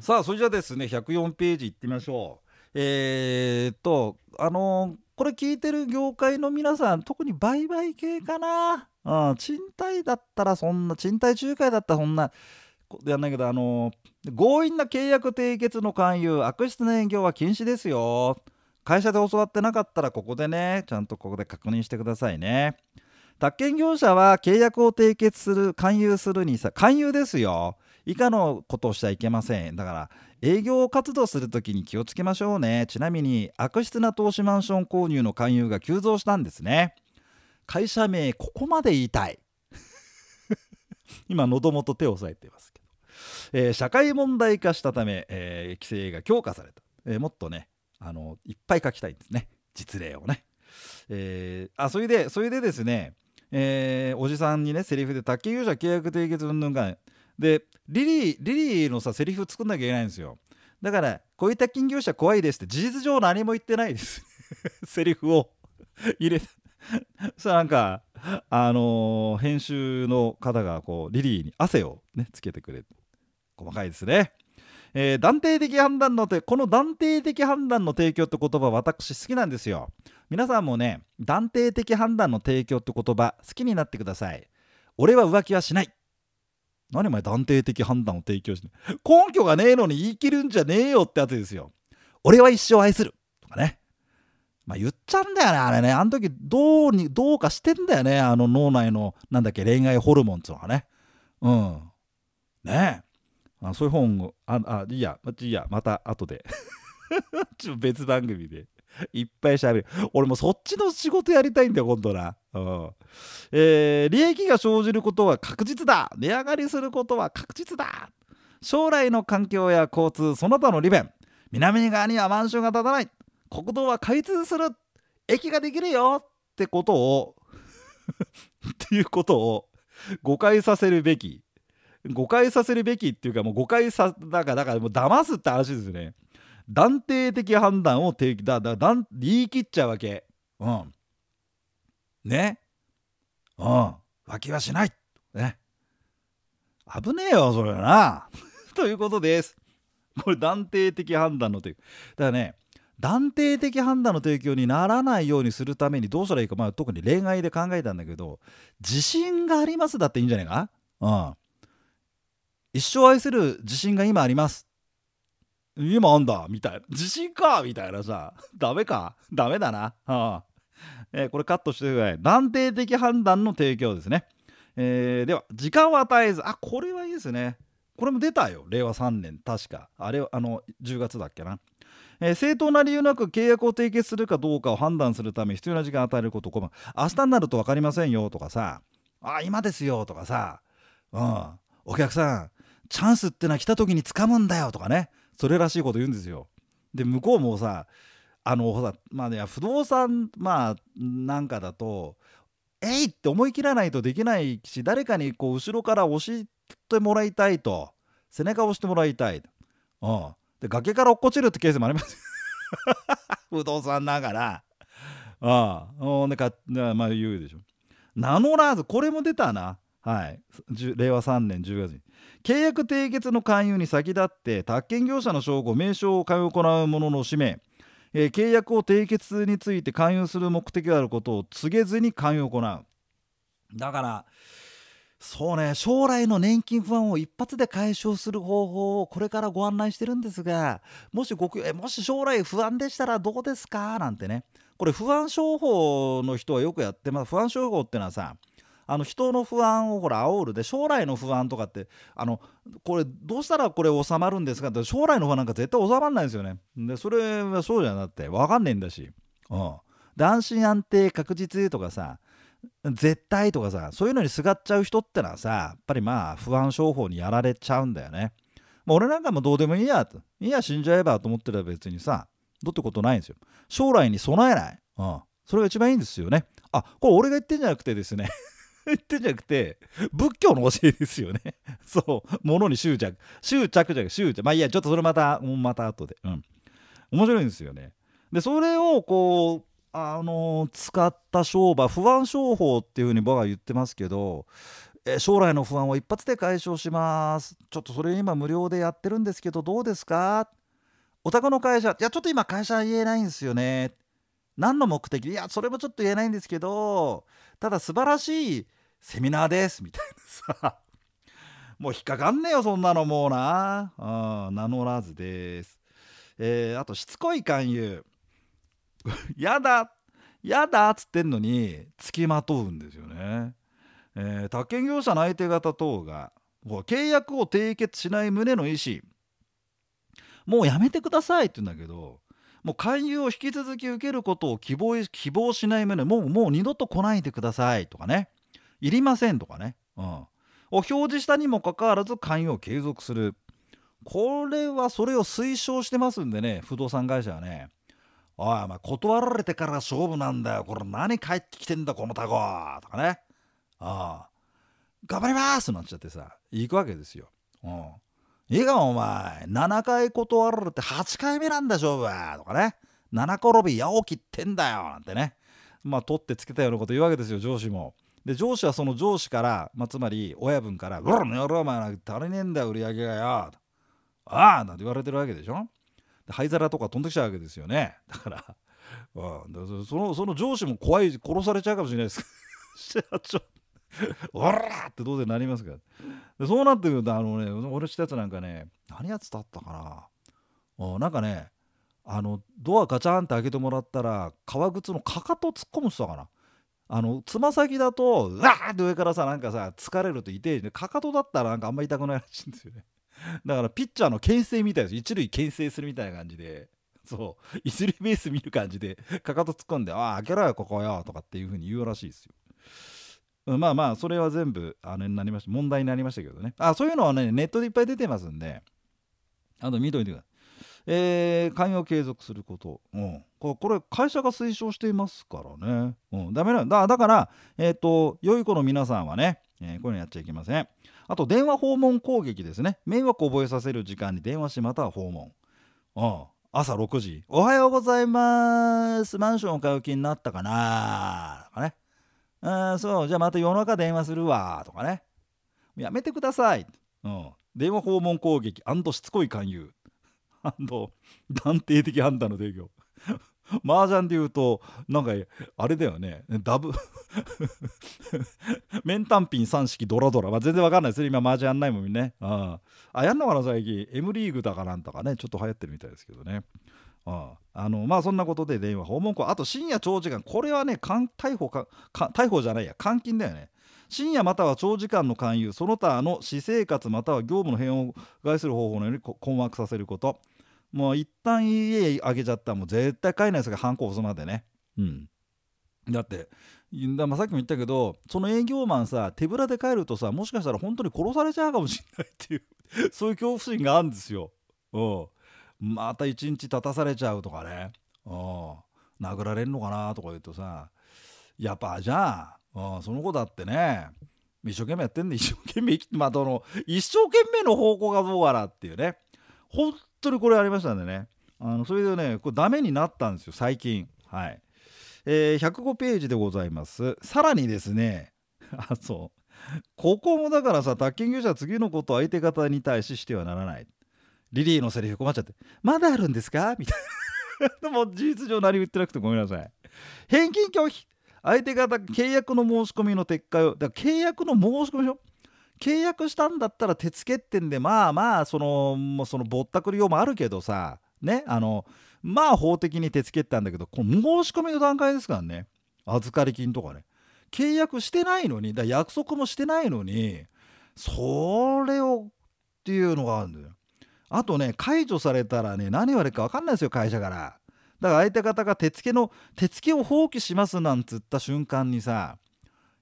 さあそれじゃあですね104ページいってみましょう。えー、っとあのーこれ聞いてる業界の皆さん特に売買系かな、うん、賃貸だったらそんな賃貸仲介だったらそんなやんないけどあの強引な契約締結の勧誘悪質な営業は禁止ですよ。会社で教わってなかったらここでねちゃんとここで確認してくださいね。宅建業者は契約を締結する勧誘するにさ勧誘ですよ。以下のことをしちゃいけません。だから営業活動するときに気をつけましょうね。ちなみに悪質な投資マンション購入の勧誘が急増したんですね。会社名ここまで言いたい。今喉元手を押さえていますけど、えー社会問題化したため、えー規制が強化された、えーもっとねあのいっぱい書きたいんですね。実例をね、えーあそれでそれでですねえーおじさんにねセリフで宅建業者契約締結云々がでリリーリリーのさセリフ作んなきゃいけないんですよ。だからこういう宅建業者怖いですって事実上何も言ってないです。セリフを。入れた。さあなんかあのー編集の方がこうリリーに汗をねつけてくれる細かいですね。えー断定的判断のてこの断定的判断の提供って言葉私好きなんですよ。皆さんもね断定的判断の提供って言葉好きになってください。俺は浮気はしない。何お前断定的判断を提供して。根拠がねえのに言い切るんじゃねえよってやつですよ。俺は一生愛する。とかね。まあ言っちゃうんだよねあれね。あの時どうにどうかしてんだよね。あの脳内のなんだっけ恋愛ホルモンっつうのがね。うん。ねえ。あそういう本をああいいやいいやまた後で。ちょっと別番組で。いっぱいしゃべる。俺もそっちの仕事やりたいんだよ今度な、うん。えー利益が生じることは確実だ。値上がりすることは確実だ。将来の環境や交通その他の利便。南側にはマンションが建たない。国道は開通する。駅ができるよ。ってことを。っていうことを。誤解させるべき。誤解させるべきっていうかもう誤解さだからだからもう騙すって話ですよね。断定的判断を提だだだ言い切っちゃうわけ。うん。ね。うん。浮気はしない。ね。危ねえよそれはな。ということです。これ断定的判断の提供だからね断定的判断の提供にならないようにするためにどうしたらいいか、まあ、特に恋愛で考えたんだけど自信がありますだっていいんじゃないか。うん。一生愛する自信が今あります。今あんだみたいな。自信かみたいなさ。ダメか？ダメだな、はあえーこれカットしてください。断定的判断の提供ですね、えーでは時間を与えずあこれはいいですね。これも出たよ。令和3年確か。あれあの10月だっけな、えー正当な理由なく契約を締結するかどうかを判断するため必要な時間を与えることこま明日になると分かりませんよとかさ。あ今ですよとかさ。うん。お客さんチャンスってのは来た時に掴むんだよとかね。それらしいこと言うんですよ。で向こうもさあのほらまあね不動産まあなんかだとえいって思い切らないとできないし誰かにこう後ろから押してもらいたいと背中を押してもらいたい、うん、で崖から落っこちるってケースもあります。不動産ながら。ああうん。かまあ言うでしょ。名乗らずこれも出たな。はい。令和3年10月に。契約締結の勧誘に先立って宅建業者の称号名称を勧誘行う者の氏名。えー契約を締結について勧誘する目的であることを告げずに勧誘を行う。だからそうね将来の年金不安を一発で解消する方法をこれからご案内してるんですがもしごもし将来不安でしたらどうですか？なんてね。これ不安商法の人はよくやってます。不安商法ってのはさあの人の不安をほら煽るで将来の不安とかってあのこれどうしたらこれ収まるんですかって将来の不安なんか絶対収まらないですよね。でそれはそうじゃなくて分かんねえんだし、うん、で安心安定確実とかさ絶対とかさそういうのにすがっちゃう人ってのはさやっぱりまあ不安商法にやられちゃうんだよね。ま、俺なんかもどうでもいいやと。いいや死んじゃえばと思ってれば別にさどうってことないんですよ。将来に備えない、うん、それが一番いいんですよね。あこれ俺が言ってんじゃなくてですね。言ってんじゃなくて仏教の教えですよね。そう。物に執着。執着じゃなく執着。まあいいやちょっとそれまたまた後で。うん。面白いんですよね。でそれをこうあの使った商売不安商法っていうふうに僕は言ってますけどえ将来の不安を一発で解消します。ちょっとそれ今無料でやってるんですけどどうですか？お宅の会社。いやちょっと今会社は言えないんですよね。何の目的？いやそれもちょっと言えないんですけどただ素晴らしいセミナーですみたいなさ。もう引っかかんねえよそんなのもうな。うん名乗らずです。えーあとしつこい勧誘。やだ。やだっつってんのに付きまとうんですよね、えー宅建業者の相手方等が契約を締結しない旨の意思。もうやめてくださいって言うんだけどもう勧誘を引き続き受けることを希望希望しない旨もうもう二度と来ないでくださいとかね。いりませんとかね、うん、を表示したにもかかわらず勧誘を継続する。これはそれを推奨してますんでね不動産会社はね。おいお前断られてから勝負なんだよ。これ何帰ってきてんだこのタコとかね。ああ頑張りますなんちゃってさ行くわけですよ。うん。いいかお前。7回断られて8回目なんだ勝負とかね。7転び矢を切ってんだよなんてね。まあ取ってつけたようなこと言うわけですよ上司も。で上司はその上司から、まあ、つまり親分から「うらの野郎お前足りねえんだ売り上げがよ」ああなんて言われてるわけでしょ。で灰皿とか飛んできちゃうわけですよね。だから, うん、そのその上司も怖い殺されちゃうかもしれないです。社長おらってどうせなりますから。でそうなってくるとあのね俺したやつなんかね何やつだったかな？なんかねあのドアガチャンって開けてもらったら革靴のかかと突っ込む人だかな。あのつま先だとうわーって上からさなんかさ疲れると痛いでかかとだったらなんかあんまり痛くないらしいんですよね。だからピッチャーの牽制みたいです一塁牽制するみたいな感じで。そう。一塁ベース見る感じでかかと突っ込んで「ああ開けろよここよ」とかっていう風に言うらしいですよ。まあまあそれは全部あれになりました。問題になりましたけどね。あそういうのはねネットでいっぱい出てますんであと見といてください。えー、勧誘を継続すること、うん、ここれ会社が推奨していますからね、うん、ダメなんだだから、えー、と良い子の皆さんはね、えーこういうのやっちゃいけません。あと電話訪問攻撃ですね。迷惑を覚えさせる時間に電話しまたは訪問、うん、朝6時「おはようございます。マンションを買う気になったかな?」とかね。あそう。じゃあまた夜中電話するわ。とかね。やめてください、うん、電話訪問攻撃。しつこい勧誘。あの断定的判断の提供 麻雀で言うとなんかあれだよね。ダブ面単品3式ドラドラ、まあ、全然わかんないですね今麻雀やんないもんね。ああ。やんのかな最近。M リーグだかなんとかね。ちょっと流行ってるみたいですけどね。ああ。のまあそんなことで電話訪問。行あと深夜長時間。これはね逮捕か逮捕じゃないや。監禁だよね。深夜または長時間の勧誘その他の私生活または業務の変を害する方法のように困惑させること。もう一旦家あげちゃったらもう絶対帰んないですからハンコ押すまでね。うん。だってだまさっきも言ったけどその営業マンさ手ぶらで帰るとさもしかしたら本当に殺されちゃうかもしれないっていう そういう恐怖心があるんですよ。うん。また一日立たされちゃうとかね。うん。殴られるのかなとか言うとさやっぱじゃあ、うん、その子だってね。一生懸命やってんで一生懸命生きてまあその一生懸命の方向がどうかなっていうね。本当にこれありましたんでね。あのそれでねこれダメになったんですよ最近。はい、えー105ページでございます。さらにですね あそう。ここもだからさ宅建業者次のこと相手方に対ししてはならない。リリーのセリフ困っちゃって「まだあるんですか?」みたいな。で も事実上何も言ってなくてごめんなさい。返金拒否。相手方契約の申し込みの撤回をだから契約の申し込みでしょ？契約したんだったら手付けってんでまあまあそのもうそのぼったくり用もあるけどさねあのまあ法的に手付けってたんだけどこの申し込みの段階ですからね。預かり金とかね。契約してないのにだ約束もしてないのにそれをっていうのがあるんだよ。あとね解除されたらね何言われるか分かんないですよ会社から。だから相手方が手付けの手付けを放棄しますなんつった瞬間にさ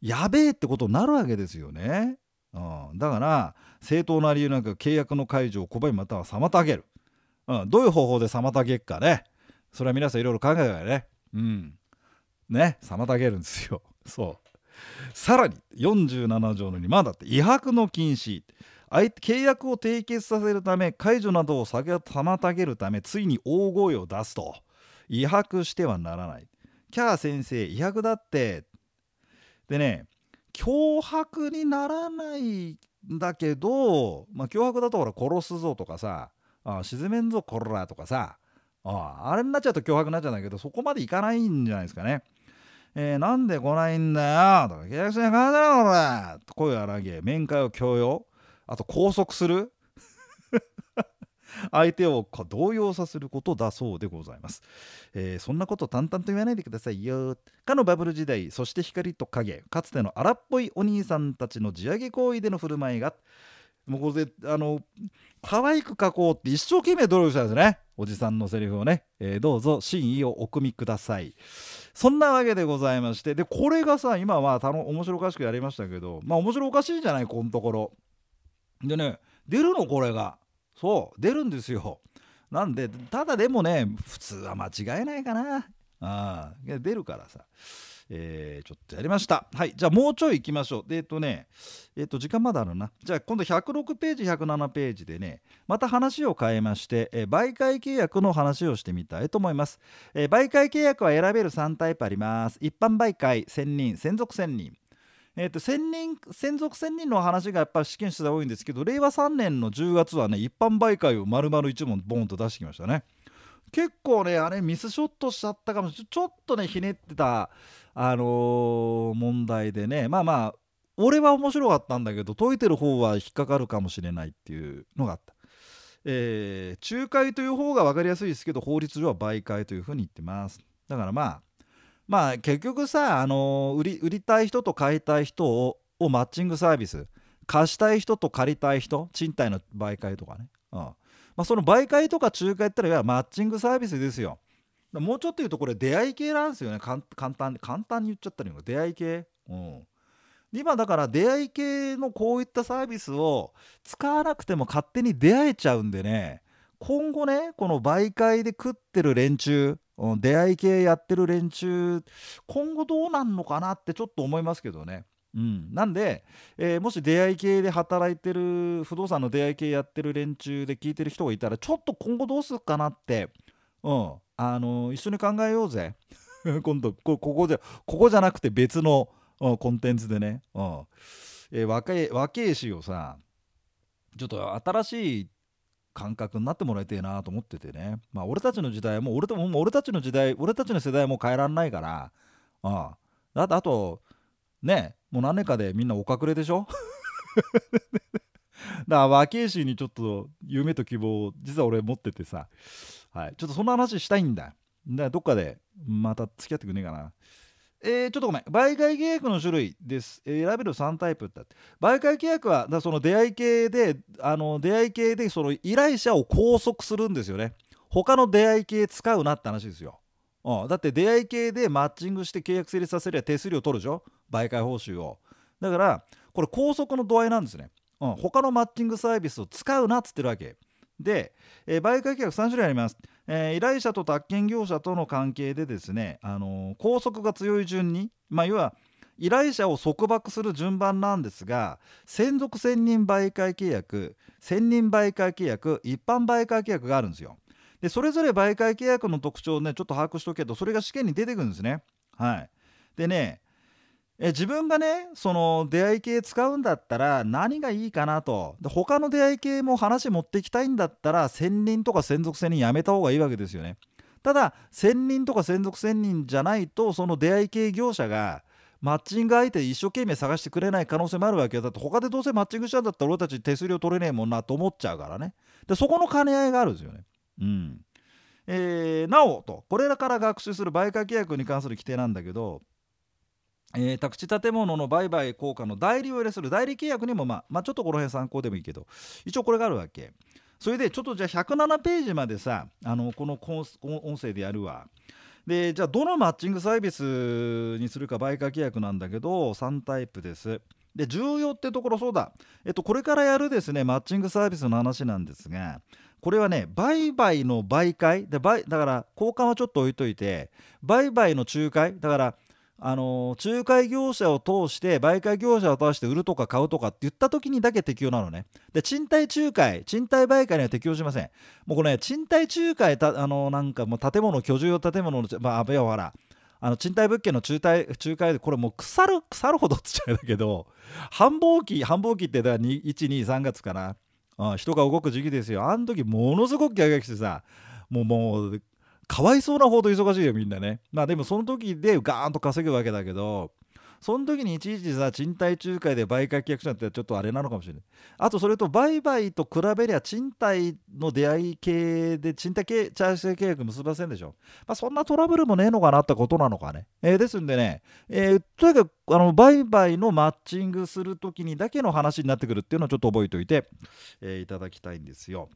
やべえってことになるわけですよね、うん、だから正当な理由なんか契約の解除を拒みまたは妨げる、うん、どういう方法で妨げるかね。それは皆さんいろいろ考えてからね。うん。ね。妨げるんですよ。そう。さらに47条の2番だって違白の禁止。契約を締結させるため解除などを妨げるためついに大声を出すと。違白してはならない。キャー先生違白だって。でね脅迫にならないんだけど、まあ、脅迫だとほら殺すぞとかさあ沈めんぞこらとかさああれになっちゃうと脅迫になっちゃうんだけどそこまでいかないんじゃないですかね。えー、なんで来ないんだよとか契約書に書いてろこれと声を荒げ面会を強要あと拘束する。相手を動揺させることだそうでございます、えー、そんなこと淡々と言わないでください。よかのバブル時代そして光と影かつての荒っぽいお兄さんたちの地上げ行為での振る舞いがもうこれであの可愛く描こうって一生懸命努力したんですね。おじさんのセリフをね、えー、どうぞ真意をお汲みください。そんなわけでございまして。でこれがさ今はたの面白おかしくやりましたけどまあ面白おかしいじゃないこのところ。でね出るのこれが。そう出るんですよ。なんでただでもね普通は間違えないかな。あ出るからさ。えー、ちょっとやりました。はいじゃあもうちょい行きましょう。でえっとねえっと時間まだあるな。じゃあ今度106ページ107ページでねまた話を変えまして、えー、媒介契約の話をしてみたいと思います、えー、媒介契約は選べる3タイプあります。一般媒介専任専属専任えーと、専任専属専任の話がやっぱり試験室で多いんですけど令和3年の10月はね一般媒介を丸々1問ボンと出してきましたね。結構ねあれミスショットしちゃったかもしれない。ちょっとねひねってたあのー、問題でねまあまあ俺は面白かったんだけど解いてる方は引っかかるかもしれないっていうのがあった。えー、仲介という方が分かりやすいですけど法律上は媒介というふうに言ってます。だからまあまあ結局さ、あのー、売り売りたい人と買いたい人ををマッチングサービス。貸したい人と借りたい人賃貸の媒介とかね、うん。まあ、その媒介とか仲介ってのはマッチングサービスですよ。もうちょっと言うとこれ出会い系なんですよね。簡単簡単に言っちゃったり出会い系、うん、今だから出会い系のこういったサービスを使わなくても勝手に出会えちゃうんでね。今後ねこの媒介で食ってる連中出会い系やってる連中今後どうなんのかなってちょっと思いますけどね。うん、なんで、えー、もし出会い系で働いてる不動産の出会い系やってる連中で聞いてる人がいたらちょっと今後どうするかなって、うん、あの一緒に考えようぜ。今度ここじゃここじゃなくて別の、うん、コンテンツでね、うん。えー、若い若いしをさちょっと新しい感覚になってもらいたいなと思っててね。まあ俺たちの時代もう俺もう俺たちの時代俺たちの世代も変えらんないから。ああ。あとあとねもう何年かでみんなお隠れでしょ？だから若いしにちょっと夢と希望を実は俺持っててさ。はい、ちょっとそんな話したいんだ。だどっかでまた付き合ってくんねえかな。えー、ちょっとごめん。売買契約の種類です。えー、選べる3タイプだって売買契約はだその出会い系で、あの出会い系でその依頼者を拘束するんですよね。他の出会い系使うなって話ですよ。うん、だって出会い系でマッチングして契約成立させりゃ手数料取るでしょ？売買報酬を。だからこれ拘束の度合いなんですね。うん、他のマッチングサービスを使うなっつってるわけ。で、えー、売買契約3種類あります、えー、依頼者と宅建業者との関係でですね、あのー、拘束が強い順に、まあ、要は依頼者を束縛する順番なんですが専属専任媒介契約専任媒介契約一般媒介契約があるんですよ。でそれぞれ媒介契約の特徴をねちょっと把握しておけとそれが試験に出てくるんですね。はい。でねえ自分がねその出会い系使うんだったら何がいいかなと。で他の出会い系も話持っていきたいんだったら専任とか専属専任やめた方がいいわけですよね。ただ専任とか専属専任じゃないとその出会い系業者がマッチング相手一生懸命探してくれない可能性もあるわけだって他でどうせマッチングしちゃうんだったら俺たち手数料取れねえもんなと思っちゃうからね。でそこの兼ね合いがあるんですよね。うん。えー、なおと。これらから学習する売買契約に関する規定なんだけどえー、宅地建物の売買効果の代理を入れする代理契約にも、まあ、まあ、ちょっとこの辺参考でもいいけど一応これがあるわけ。それでちょっとじゃあ107ページまでさあのこの音声でやるわ。でじゃあどのマッチングサービスにするか売買契約なんだけど3タイプです。で重要ってところそうだ、えっと、これからやるですねマッチングサービスの話なんですがこれはね売買の媒介。でだから交換はちょっと置いといて売買の仲介。だからあの仲介業者を通して媒介業者を通して売るとか買うとかって言った時にだけ適用なのね。で賃貸仲介賃貸売買には適用しません。もうこれ、ね、賃貸仲介たあのなんかもう建物居住用建物のまあ要はほらあの賃貸物件の仲介仲介これもう腐る腐るほどっつっちゃうんだけど繁忙期繁忙期ってだ123月かな、うん、人が動く時期ですよ。あの時ものすごくギャギャしてさもうもうかわいそうなほど忙しいよみんなね。まあでもその時でガーンと稼ぐわけだけどその時にいちいちさ賃貸仲介で売買契約者ってちょっとあれなのかもしれない。あとそれと売買と比べりゃ賃貸の出会い系で賃貸系チャージ契約結ばせんでしょ、まあ、そんなトラブルもねえのかなってことなのかね、えー、ですんでね、えー、とにかくあの売買のマッチングする時にだけの話になってくるっていうのをちょっと覚えておいて、えー、いただきたいんですよ。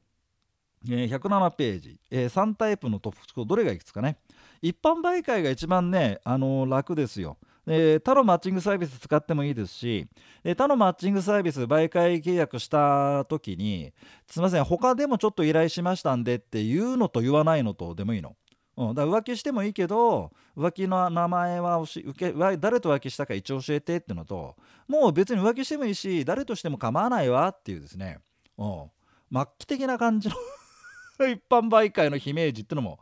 え、107ページ、えー、3タイプの特徴どれがいくつかね。一般媒介が一番ね、あのー、楽ですよ。え他のマッチングサービス使ってもいいですし、え他のマッチングサービス媒介契約した時にすいません他でもちょっと依頼しましたんでっていうのと言わないのとでもいいの。うん、だ浮気してもいいけど浮気の名前は受け誰と浮気したか一応教えてっていうのともう別に浮気してもいいし誰としても構わないわっていうですね、うん、末期的な感じの一般媒介の悲鳴時ってのも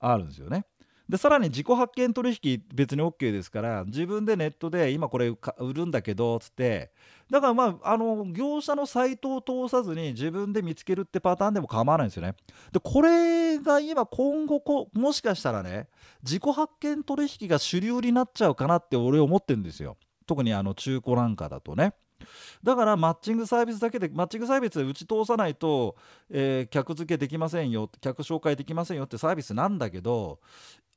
あるんですよね。でさらに自己発見取引別に OK ですから自分でネットで今これ売るんだけどつってだからまああの業者のサイトを通さずに自分で見つけるってパターンでも構わないんですよね。でこれが今今後こもしかしたらね自己発見取引が主流になっちゃうかなって俺思ってるんですよ。特にあの中古なんかだとね。だからマッチングサービスだけでマッチングサービスで打ち通さないと、えー、客付けできませんよ客紹介できませんよってサービスなんだけど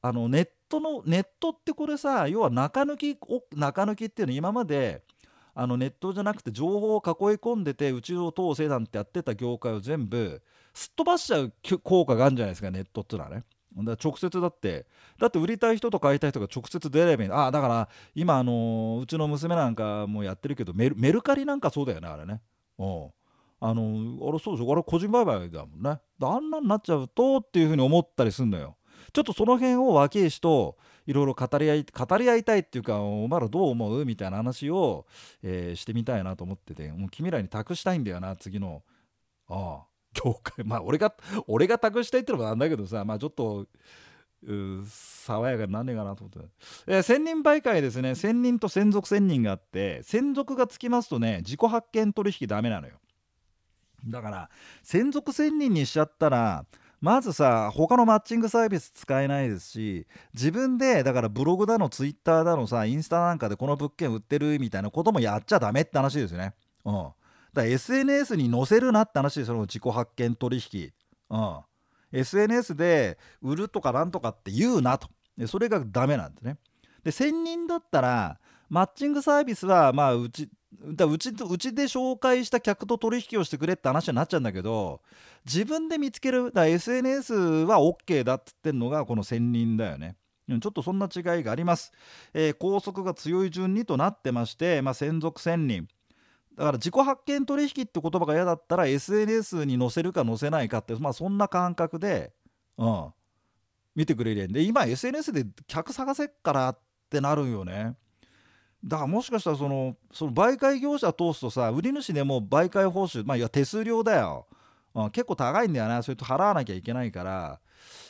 あのネットのネットってこれさ要は中抜き中抜きっていうの今まであのネットじゃなくて情報を囲い込んでてうちを通せなんてやってた業界を全部すっ飛ばしちゃう効果があるんじゃないですかネットっていうのはね。だ直接だってだって売りたい人と買いたい人が直接出ればいい。ああだから今あの、うちの娘なんかもやってるけどメルメルカリなんかそうだよねあれね。うあのあれそうでしょ？あれ個人売買だもんね。あんなになっちゃうとっていうふうに思ったりすんのよ。ちょっとその辺を若い人といろいろ語り合い語り合いたいっていうかお前らどう思う？みたいな話を、えー、してみたいなと思っててもう君らに託したいんだよな次の。ああ。業界 まあ俺が俺が託したいってのもなんだけどさまあちょっと爽やかになんねえかなと思って、えー、千人媒介ですね。千人と専属千人があって専属がつきますとね自己発見取引ダメなのよ。だから専属千人にしちゃったらまずさ他のマッチングサービス使えないですし自分でだからブログだのツイッターだのさインスタなんかでこの物件売ってるみたいなこともやっちゃダメって話ですよね。うん、だ SNS に載せるなって話でその自己発見取引。うん、SNS で売るとかなんとかって言うなとで。それがダメなんですね。で1000人だったらマッチングサービスはまあうちだうちうちで紹介した客と取引をしてくれって話になっちゃうんだけど自分で見つけるだ SNS は OK だっつってんのがこの専任だよね。ちょっとそんな違いがあります。えー、高速が強い順にとなってまして、まあ、専属専任。だから自己発見取引って言葉が嫌だったら SNS に載せるか載せないかって、まあ、そんな感覚で、うん、見てくれるんで今 SNS で客探せっからってなるよね。だからもしかしたらそのその媒介業者通すとさ売り主でも媒介報酬まあいや手数料だよ、うん、結構高いんだよな。それと払わなきゃいけないから。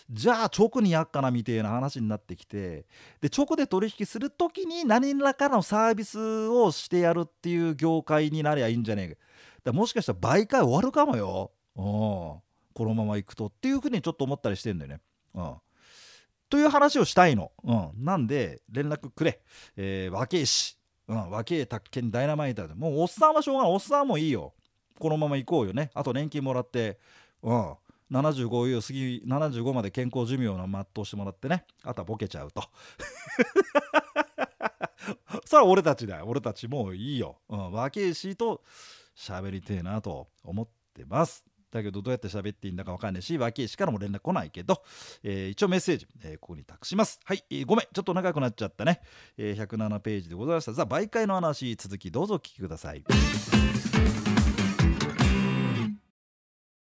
じゃあ直にやっかなみたいな話になってきてで直で取引する時に何らかのサービスをしてやるっていう業界になりゃいいんじゃねえかもしかしたら媒介終わるかもよ、このままいくとっていうふうにちょっと思ったりしてるんだよね。うんという話をしたいの。うん、なんで連絡くれ。えー、若えし。うん、若え宅建ダイナマイターで。もうおっさんはしょうがない。おっさんもいいよ。このまま行こうよね。あと年金もらって。うん。75過ぎ75まで健康寿命の全うしてもらってね。あとはボケちゃうと。それは俺たちだよ。俺たちもういいよ、うん、若えしと喋りてえなと思ってます。だけどどうやって喋っていいんだか分かんないし脇石からも連絡来ないけど、えー、一応メッセージ、えー、ここに託します。はい、えー、ごめん。ちょっと長くなっちゃったね、えー、107ページでございました。さあ媒介の話続きどうぞお聞きください。